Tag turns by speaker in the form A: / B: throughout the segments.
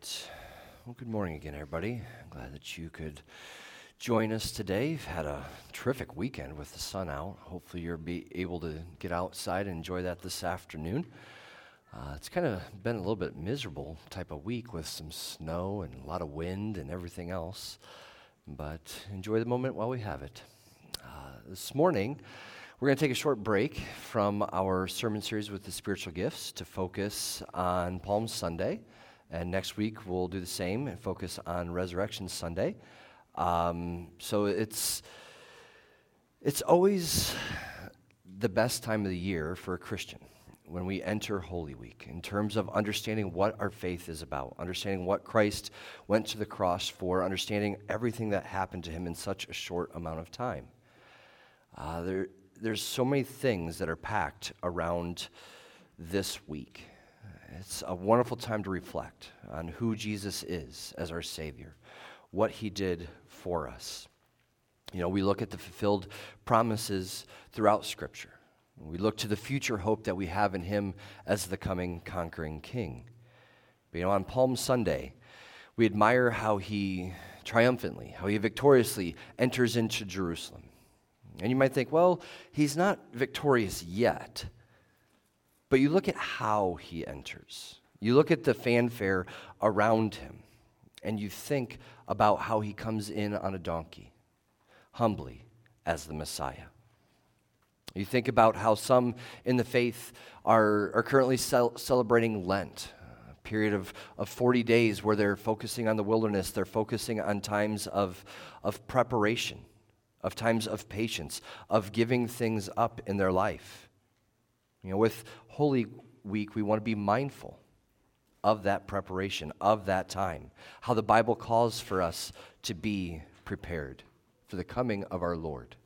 A: right. Well, good morning again, everybody. I'm glad that you could join us today. We've had a terrific weekend with the sun out. Hopefully, you'll be able to get outside and enjoy that this afternoon. Uh, it's kind of been a little bit miserable type of week with some snow and a lot of wind and everything else. But enjoy the moment while we have it. Uh, this morning, we're going to take a short break from our sermon series with the spiritual gifts to focus on Palm Sunday. And next week, we'll do the same and focus on Resurrection Sunday. Um, so it's, it's always the best time of the year for a Christian when we enter Holy Week in terms of understanding what our faith is about, understanding what Christ went to the cross for, understanding everything that happened to him in such a short amount of time. Uh, there, there's so many things that are packed around this week. It's a wonderful time to reflect on who Jesus is as our Savior, what He did for us. You know, we look at the fulfilled promises throughout Scripture. We look to the future hope that we have in Him as the coming conquering King. But, you know, on Palm Sunday, we admire how He triumphantly, how He victoriously enters into Jerusalem. And you might think, well, He's not victorious yet. But you look at how he enters, you look at the fanfare around him, and you think about how he comes in on a donkey, humbly as the Messiah. You think about how some in the faith are, are currently cel- celebrating Lent, a period of, of 40 days where they're focusing on the wilderness, they're focusing on times of, of preparation, of times of patience, of giving things up in their life. You know, with Holy Week, we want to be mindful of that preparation, of that time, how the Bible calls for us to be prepared for the coming of our Lord,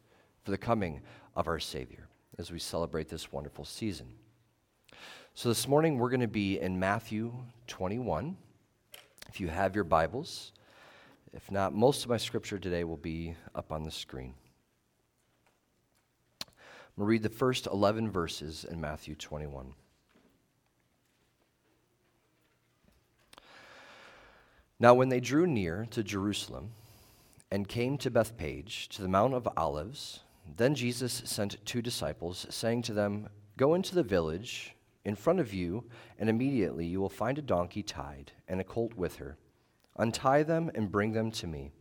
A: for the coming of our Savior, as we celebrate this wonderful season. So this morning, we're going to be in Matthew 21. If you have your Bibles, if not, most of my scripture today will be up on the screen. I'm going to read the first 11 verses in Matthew 21. Now, when they drew near to Jerusalem and came to Bethphage, to the Mount of Olives, then Jesus sent two disciples, saying to them, Go into the village in front of you, and immediately you will find a donkey tied and a colt with her. Untie them and bring them to me.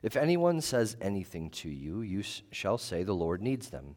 A: If anyone says anything to you, you shall say, The Lord needs them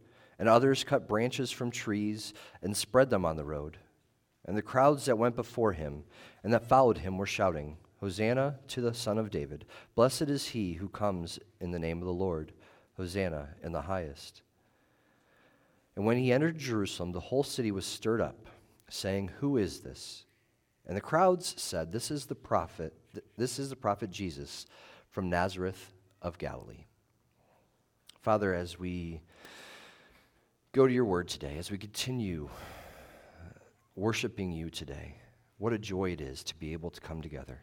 A: and others cut branches from trees and spread them on the road. And the crowds that went before him and that followed him were shouting, Hosanna to the Son of David. Blessed is he who comes in the name of the Lord. Hosanna in the highest. And when he entered Jerusalem, the whole city was stirred up, saying, Who is this? And the crowds said, This is the prophet, this is the prophet Jesus from Nazareth of Galilee. Father, as we go to your word today as we continue uh, worshiping you today. What a joy it is to be able to come together,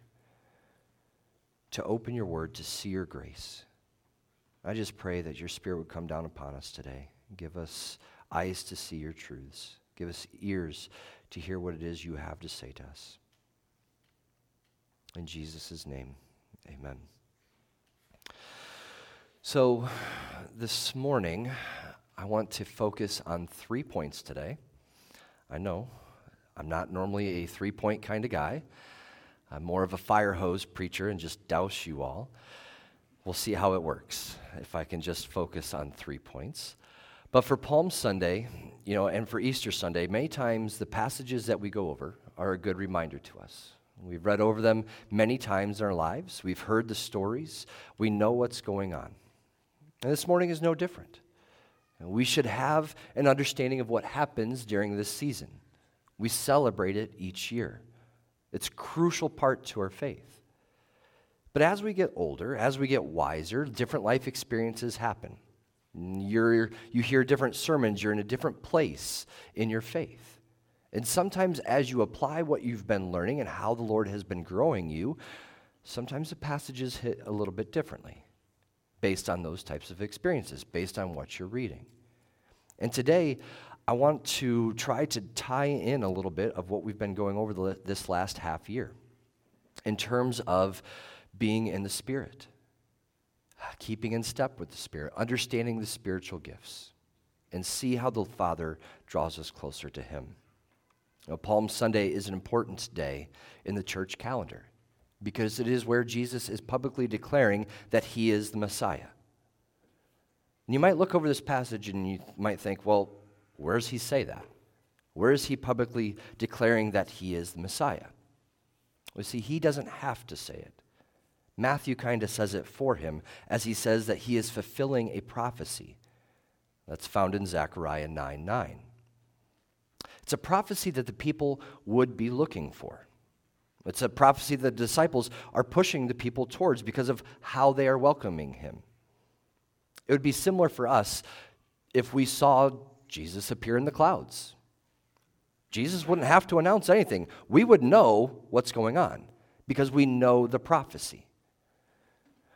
A: to open your word, to see your grace. I just pray that your spirit would come down upon us today. Give us eyes to see your truths, give us ears to hear what it is you have to say to us. In Jesus' name, amen. So, this morning, I want to focus on three points today. I know I'm not normally a three point kind of guy. I'm more of a fire hose preacher and just douse you all. We'll see how it works if I can just focus on three points. But for Palm Sunday, you know, and for Easter Sunday, many times the passages that we go over are a good reminder to us. We've read over them many times in our lives. We've heard the stories. We know what's going on. And this morning is no different. We should have an understanding of what happens during this season. We celebrate it each year. It's a crucial part to our faith. But as we get older, as we get wiser, different life experiences happen. You're, you hear different sermons, you're in a different place in your faith. And sometimes, as you apply what you've been learning and how the Lord has been growing you, sometimes the passages hit a little bit differently based on those types of experiences, based on what you're reading. And today, I want to try to tie in a little bit of what we've been going over the, this last half year in terms of being in the Spirit, keeping in step with the Spirit, understanding the spiritual gifts, and see how the Father draws us closer to Him. Now, Palm Sunday is an important day in the church calendar because it is where Jesus is publicly declaring that He is the Messiah. And you might look over this passage and you might think, well, where does He say that? Where is He publicly declaring that He is the Messiah? Well, see, He doesn't have to say it. Matthew kind of says it for him as he says that he is fulfilling a prophecy that's found in Zechariah 9 9. It's a prophecy that the people would be looking for. It's a prophecy the disciples are pushing the people towards because of how they are welcoming him. It would be similar for us if we saw Jesus appear in the clouds. Jesus wouldn't have to announce anything. We would know what's going on because we know the prophecy.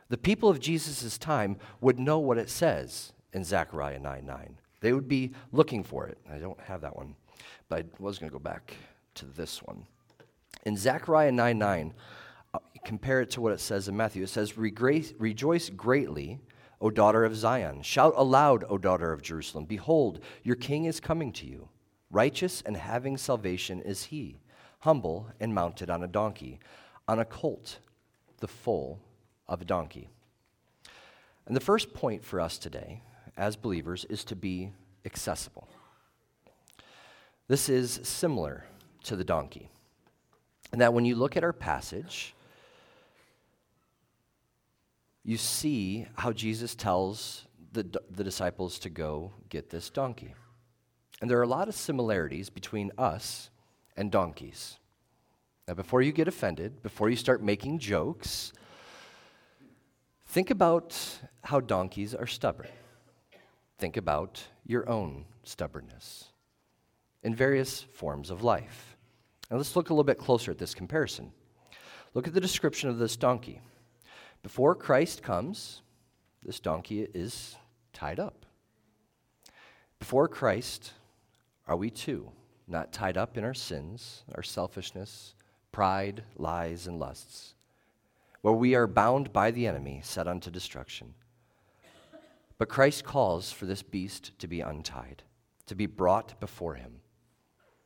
A: The people of Jesus' time would know what it says in Zechariah 9 9. They would be looking for it. I don't have that one, but I was going to go back to this one. In Zechariah 9 9, uh, compare it to what it says in Matthew. It says, Rejoice greatly, O daughter of Zion. Shout aloud, O daughter of Jerusalem. Behold, your king is coming to you. Righteous and having salvation is he, humble and mounted on a donkey, on a colt, the foal of a donkey. And the first point for us today, as believers, is to be accessible. This is similar to the donkey. And that when you look at our passage, you see how Jesus tells the, the disciples to go get this donkey. And there are a lot of similarities between us and donkeys. Now, before you get offended, before you start making jokes, think about how donkeys are stubborn. Think about your own stubbornness in various forms of life. Now, let's look a little bit closer at this comparison. Look at the description of this donkey. Before Christ comes, this donkey is tied up. Before Christ, are we too not tied up in our sins, our selfishness, pride, lies, and lusts, where we are bound by the enemy, set unto destruction? But Christ calls for this beast to be untied, to be brought before him.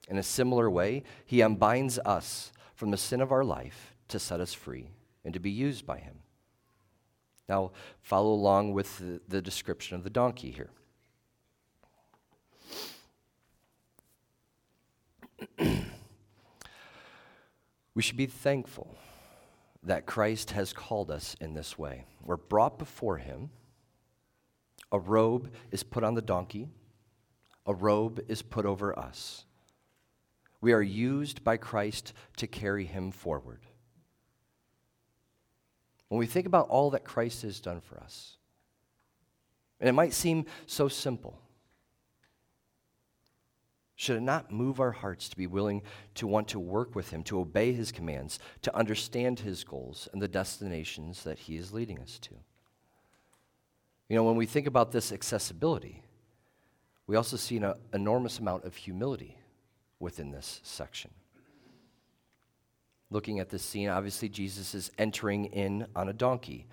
A: In a similar way, he unbinds us from the sin of our life to set us free and to be used by him. Now, follow along with the, the description of the donkey here. we should be thankful that Christ has called us in this way. We're brought before him. A robe is put on the donkey, a robe is put over us. We are used by Christ to carry him forward. When we think about all that Christ has done for us, and it might seem so simple, should it not move our hearts to be willing to want to work with Him, to obey His commands, to understand His goals and the destinations that He is leading us to? You know, when we think about this accessibility, we also see an uh, enormous amount of humility within this section. Looking at this scene, obviously, Jesus is entering in on a donkey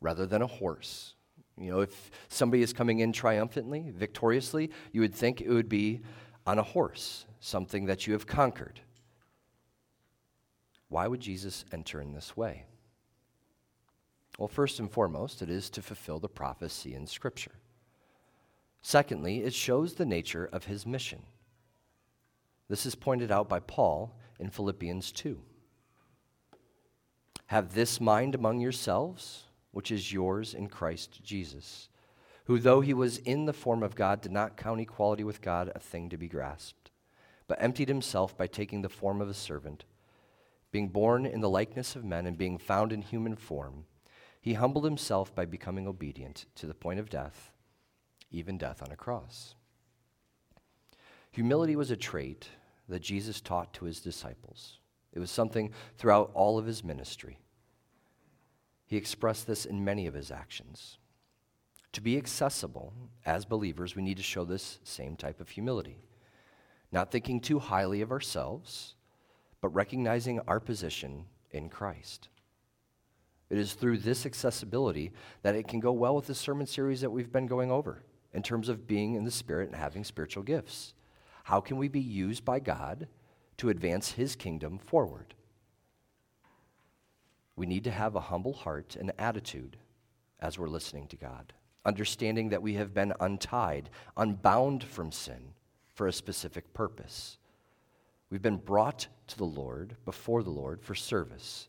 A: rather than a horse. You know, if somebody is coming in triumphantly, victoriously, you would think it would be on a horse, something that you have conquered. Why would Jesus enter in this way? Well, first and foremost, it is to fulfill the prophecy in Scripture. Secondly, it shows the nature of his mission. This is pointed out by Paul in Philippians 2. Have this mind among yourselves, which is yours in Christ Jesus who, though he was in the form of God, did not count equality with God a thing to be grasped, but emptied himself by taking the form of a servant, being born in the likeness of men and being found in human form, he humbled himself by becoming obedient to the point of death, even death on a cross. Humility was a trait that Jesus taught to his disciples. It was something throughout all of his ministry. He expressed this in many of his actions. To be accessible as believers, we need to show this same type of humility. Not thinking too highly of ourselves, but recognizing our position in Christ. It is through this accessibility that it can go well with the sermon series that we've been going over in terms of being in the Spirit and having spiritual gifts. How can we be used by God to advance His kingdom forward? We need to have a humble heart and attitude as we're listening to God understanding that we have been untied, unbound from sin for a specific purpose. We've been brought to the Lord, before the Lord, for service.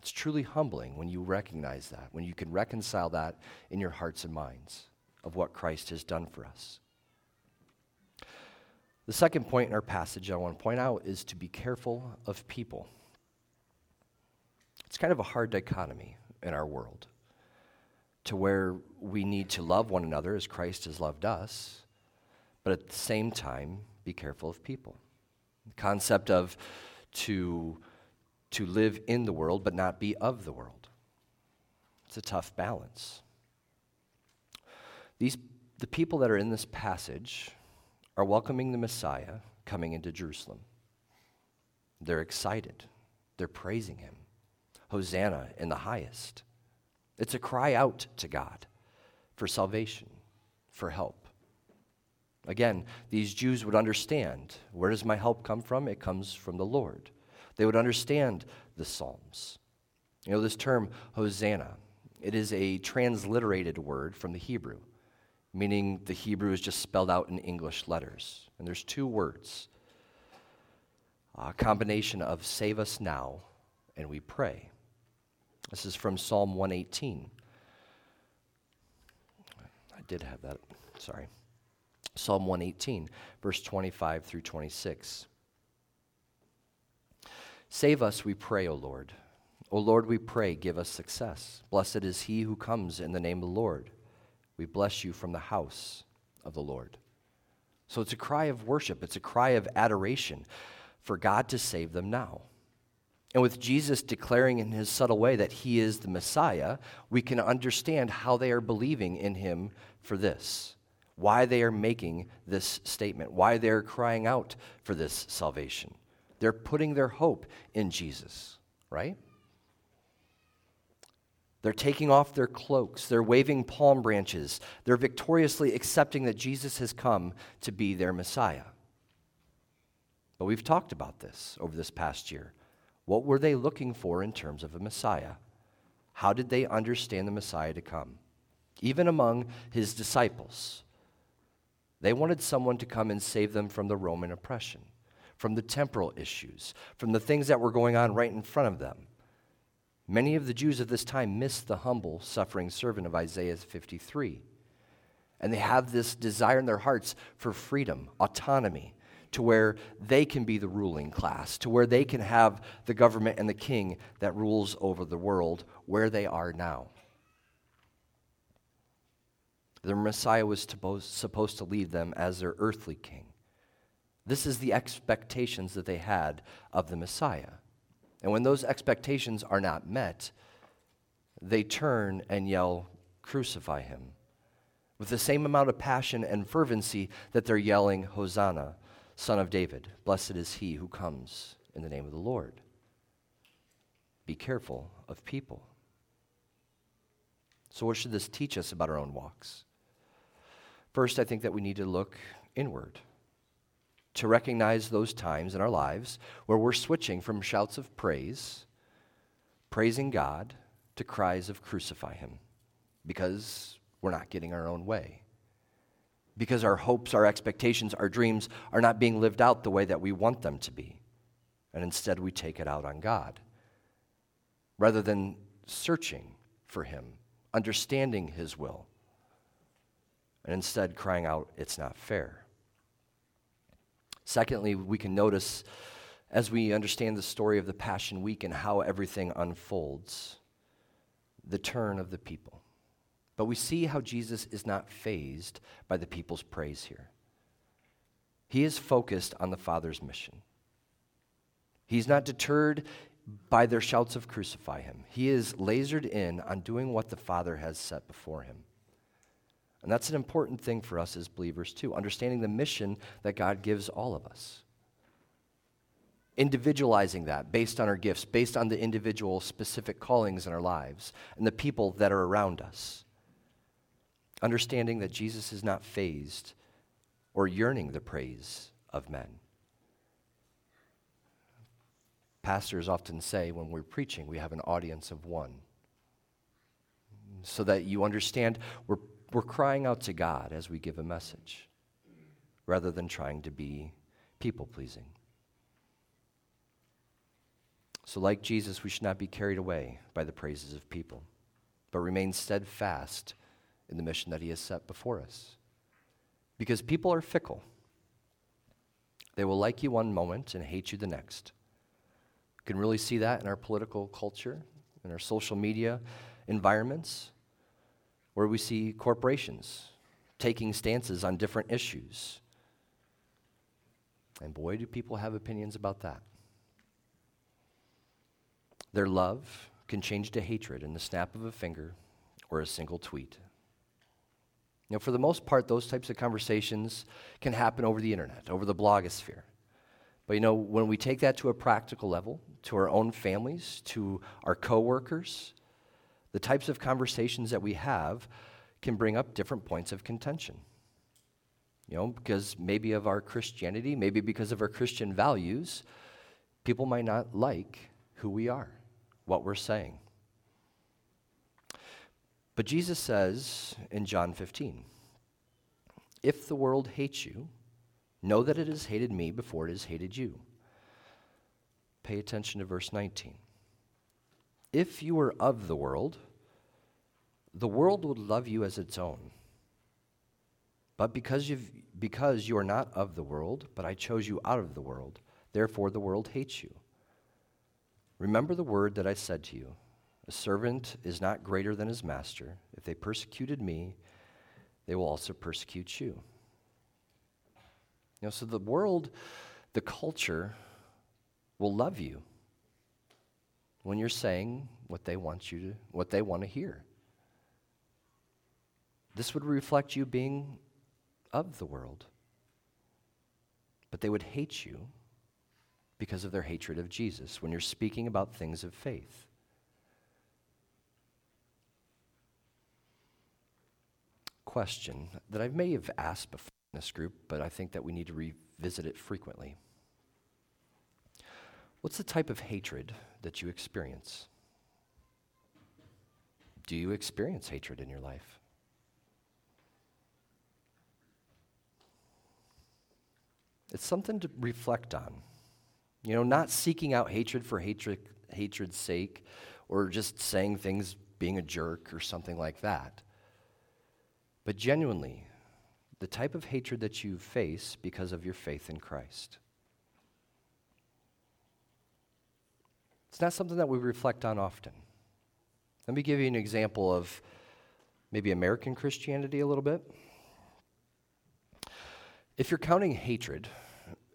A: It's truly humbling when you recognize that, when you can reconcile that in your hearts and minds of what Christ has done for us. The second point in our passage I want to point out is to be careful of people. It's kind of a hard dichotomy in our world to where we need to love one another as Christ has loved us, but at the same time, be careful of people. The concept of to, to live in the world but not be of the world. It's a tough balance. These, the people that are in this passage are welcoming the Messiah coming into Jerusalem. They're excited, they're praising him. Hosanna in the highest. It's a cry out to God for salvation, for help. Again, these Jews would understand where does my help come from? It comes from the Lord. They would understand the Psalms. You know, this term, Hosanna, it is a transliterated word from the Hebrew, meaning the Hebrew is just spelled out in English letters. And there's two words a combination of save us now and we pray. This is from Psalm 118. I did have that, sorry. Psalm 118, verse 25 through 26. Save us, we pray, O Lord. O Lord, we pray, give us success. Blessed is he who comes in the name of the Lord. We bless you from the house of the Lord. So it's a cry of worship, it's a cry of adoration for God to save them now. And with Jesus declaring in his subtle way that he is the Messiah, we can understand how they are believing in him for this, why they are making this statement, why they're crying out for this salvation. They're putting their hope in Jesus, right? They're taking off their cloaks. They're waving palm branches. They're victoriously accepting that Jesus has come to be their Messiah. But we've talked about this over this past year. What were they looking for in terms of a Messiah? How did they understand the Messiah to come? Even among his disciples, they wanted someone to come and save them from the Roman oppression, from the temporal issues, from the things that were going on right in front of them. Many of the Jews of this time miss the humble, suffering servant of Isaiah 53. And they have this desire in their hearts for freedom, autonomy, to where they can be the ruling class, to where they can have the government and the king that rules over the world where they are now. The Messiah was supposed to lead them as their earthly king. This is the expectations that they had of the Messiah. And when those expectations are not met, they turn and yell, Crucify him, with the same amount of passion and fervency that they're yelling, Hosanna, Son of David. Blessed is he who comes in the name of the Lord. Be careful of people. So, what should this teach us about our own walks? First, I think that we need to look inward to recognize those times in our lives where we're switching from shouts of praise, praising God, to cries of crucify Him because we're not getting our own way because our hopes, our expectations, our dreams are not being lived out the way that we want them to be. And instead, we take it out on God. Rather than searching for Him, understanding His will, and instead crying out, It's not fair. Secondly, we can notice as we understand the story of the Passion Week and how everything unfolds, the turn of the people. But we see how Jesus is not fazed by the people's praise here. He is focused on the Father's mission. He's not deterred by their shouts of crucify him. He is lasered in on doing what the Father has set before him. And that's an important thing for us as believers, too, understanding the mission that God gives all of us. Individualizing that based on our gifts, based on the individual specific callings in our lives and the people that are around us. Understanding that Jesus is not fazed or yearning the praise of men. Pastors often say when we're preaching, we have an audience of one. So that you understand we're, we're crying out to God as we give a message rather than trying to be people pleasing. So, like Jesus, we should not be carried away by the praises of people, but remain steadfast in the mission that He has set before us. Because people are fickle. They will like you one moment and hate you the next You can really see that in our political culture, in our social media environments, where we see corporations taking stances on different issues. And boy, do people have opinions about that. Their love can change to hatred in the snap of a finger or a single tweet. You know, for the most part, those types of conversations can happen over the internet, over the blogosphere. But you know, when we take that to a practical level, to our own families, to our coworkers, the types of conversations that we have can bring up different points of contention. You know, because maybe of our Christianity, maybe because of our Christian values, people might not like who we are, what we're saying. But Jesus says in John 15, if the world hates you, Know that it has hated me before it has hated you. Pay attention to verse 19. If you were of the world, the world would love you as its own. But because, you've, because you are not of the world, but I chose you out of the world, therefore the world hates you. Remember the word that I said to you A servant is not greater than his master. If they persecuted me, they will also persecute you. You know, so the world, the culture will love you when you're saying what they want you to what they want to hear. This would reflect you being of the world. But they would hate you because of their hatred of Jesus when you're speaking about things of faith. Question that I may have asked before in this group, but I think that we need to revisit it frequently. What's the type of hatred that you experience? Do you experience hatred in your life? It's something to reflect on. You know, not seeking out hatred for hatred, hatred's sake or just saying things being a jerk or something like that. But genuinely the type of hatred that you face because of your faith in Christ. It's not something that we reflect on often. Let me give you an example of maybe American Christianity a little bit. If you're counting hatred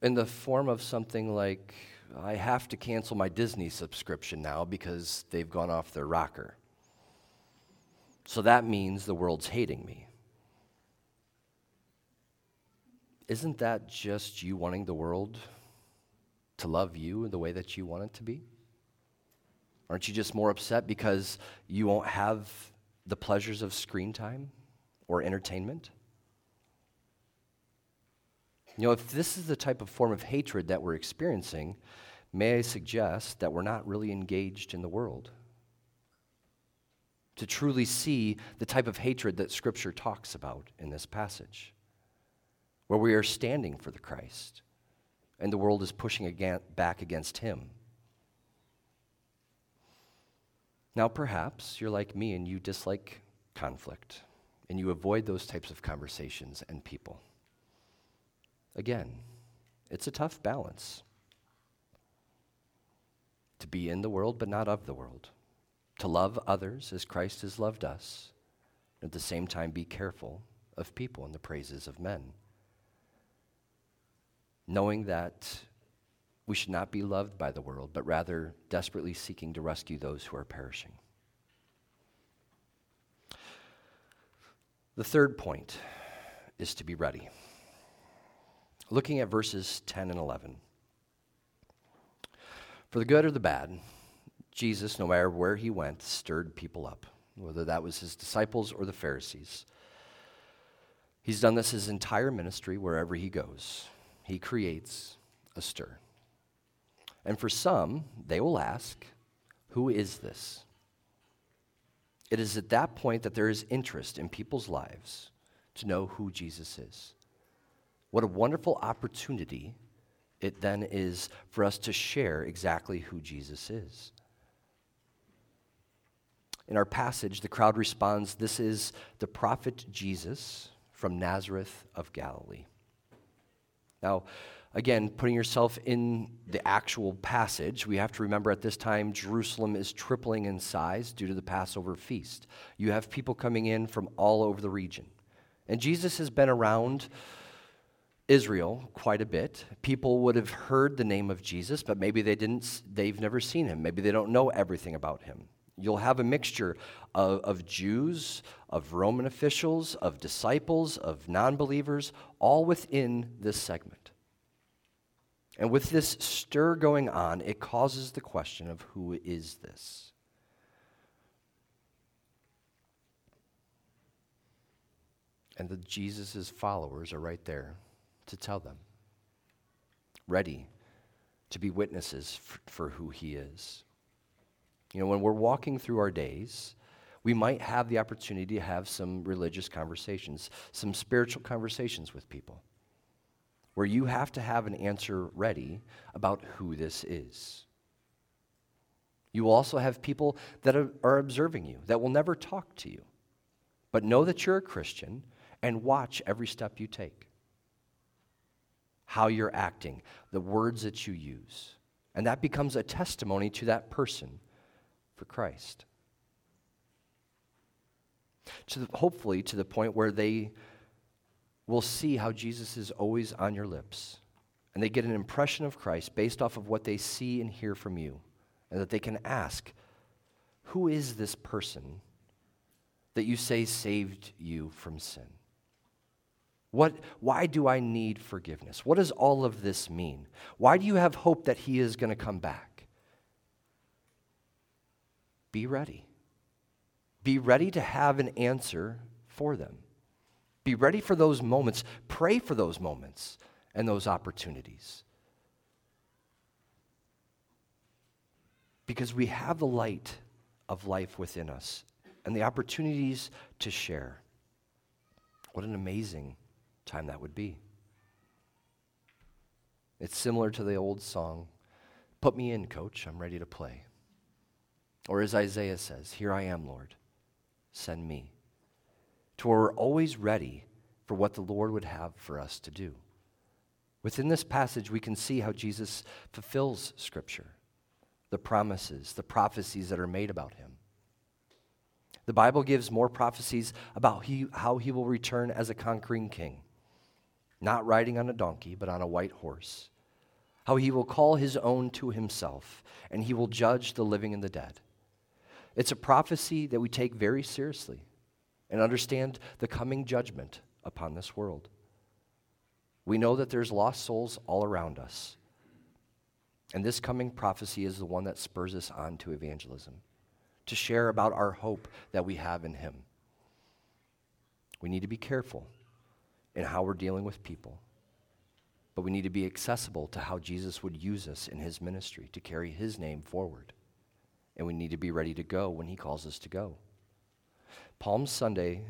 A: in the form of something like, I have to cancel my Disney subscription now because they've gone off their rocker. So that means the world's hating me. Isn't that just you wanting the world to love you the way that you want it to be? Aren't you just more upset because you won't have the pleasures of screen time or entertainment? You know, if this is the type of form of hatred that we're experiencing, may I suggest that we're not really engaged in the world? To truly see the type of hatred that Scripture talks about in this passage where we are standing for the Christ and the world is pushing back against him. Now, perhaps you're like me and you dislike conflict and you avoid those types of conversations and people. Again, it's a tough balance. to be in the world, but not of the world, to love others as Christ has loved us, and at the same time be careful of people and the praises of men. Knowing that we should not be loved by the world, but rather desperately seeking to rescue those who are perishing. The third point is to be ready. Looking at verses 10 and 11. For the good or the bad, Jesus, no matter where he went, stirred people up, whether that was his disciples or the Pharisees. He's done this his entire ministry wherever he goes. He creates a stir. And for some, they will ask, Who is this? It is at that point that there is interest in people's lives to know who Jesus is. What a wonderful opportunity it then is for us to share exactly who Jesus is. In our passage, the crowd responds, This is the prophet Jesus from Nazareth of Galilee. Now, again, putting yourself in the actual passage, we have to remember at this time Jerusalem is tripling in size due to the Passover feast. You have people coming in from all over the region. And Jesus has been around Israel quite a bit. People would have heard the name of Jesus, but maybe they didn't they've never seen him. Maybe they don't know everything about him. You'll have a mixture of, of Jews, of Roman officials, of disciples, of non believers, all within this segment. And with this stir going on, it causes the question of who is this? And the Jesus' followers are right there to tell them, ready to be witnesses for, for who he is. You know, when we're walking through our days, we might have the opportunity to have some religious conversations, some spiritual conversations with people, where you have to have an answer ready about who this is. You will also have people that are, are observing you, that will never talk to you, but know that you're a Christian and watch every step you take, how you're acting, the words that you use. And that becomes a testimony to that person for Christ. To the, hopefully, to the point where they will see how Jesus is always on your lips. And they get an impression of Christ based off of what they see and hear from you. And that they can ask, Who is this person that you say saved you from sin? What, why do I need forgiveness? What does all of this mean? Why do you have hope that he is going to come back? Be ready. Be ready to have an answer for them. Be ready for those moments. Pray for those moments and those opportunities. Because we have the light of life within us and the opportunities to share. What an amazing time that would be. It's similar to the old song, Put me in, coach, I'm ready to play. Or as Isaiah says, Here I am, Lord, send me. To where we're always ready for what the Lord would have for us to do. Within this passage, we can see how Jesus fulfills Scripture, the promises, the prophecies that are made about him. The Bible gives more prophecies about he, how he will return as a conquering king not riding on a donkey, but on a white horse. How he will call his own to himself, and he will judge the living and the dead. It's a prophecy that we take very seriously and understand the coming judgment upon this world. We know that there's lost souls all around us. And this coming prophecy is the one that spurs us on to evangelism, to share about our hope that we have in him. We need to be careful in how we're dealing with people. But we need to be accessible to how Jesus would use us in his ministry to carry his name forward. And we need to be ready to go when he calls us to go. Palm Sunday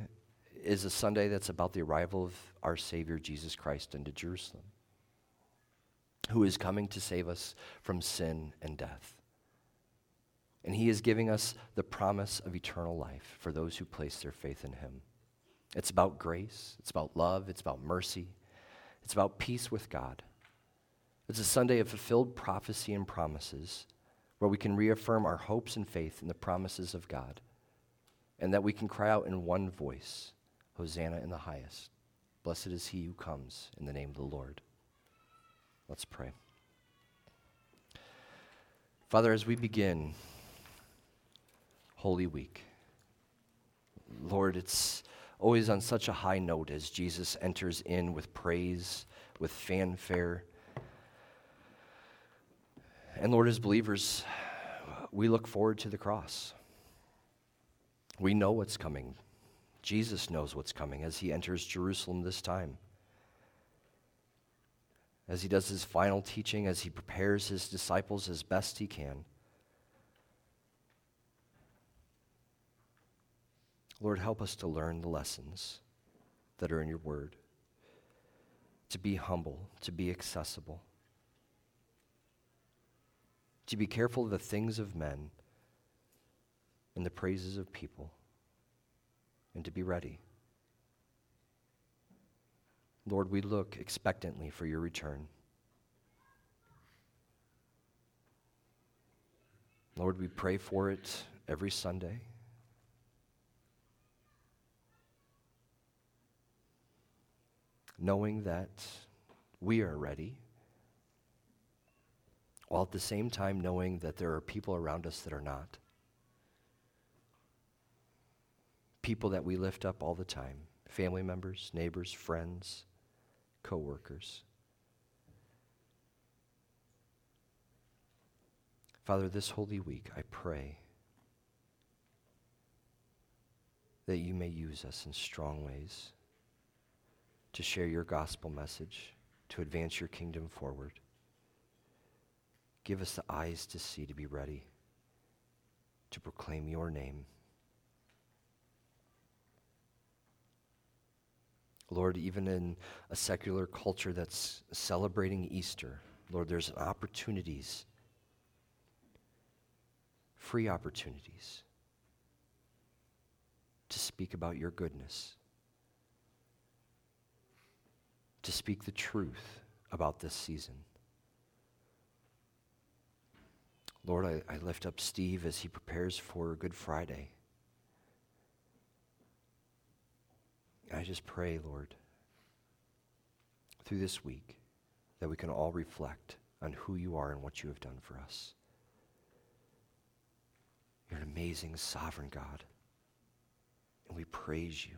A: is a Sunday that's about the arrival of our Savior Jesus Christ into Jerusalem, who is coming to save us from sin and death. And he is giving us the promise of eternal life for those who place their faith in him. It's about grace, it's about love, it's about mercy, it's about peace with God. It's a Sunday of fulfilled prophecy and promises where we can reaffirm our hopes and faith in the promises of God, and that we can cry out in one voice, Hosanna in the highest. Blessed is he who comes in the name of the Lord. Let's pray. Father, as we begin Holy Week, Lord, it's always on such a high note as Jesus enters in with praise, with fanfare. And Lord, as believers, we look forward to the cross. We know what's coming. Jesus knows what's coming as he enters Jerusalem this time. As he does his final teaching, as he prepares his disciples as best he can. Lord, help us to learn the lessons that are in your word, to be humble, to be accessible, to be careful of the things of men and the praises of people, and to be ready. Lord, we look expectantly for your return. Lord, we pray for it every Sunday. Knowing that we are ready, while at the same time knowing that there are people around us that are not. People that we lift up all the time family members, neighbors, friends, co workers. Father, this Holy Week, I pray that you may use us in strong ways to share your gospel message, to advance your kingdom forward. Give us the eyes to see, to be ready to proclaim your name. Lord, even in a secular culture that's celebrating Easter, Lord, there's opportunities, free opportunities to speak about your goodness to speak the truth about this season. Lord, I, I lift up Steve as he prepares for Good Friday. I just pray, Lord, through this week, that we can all reflect on who you are and what you have done for us. You're an amazing, sovereign God, and we praise you.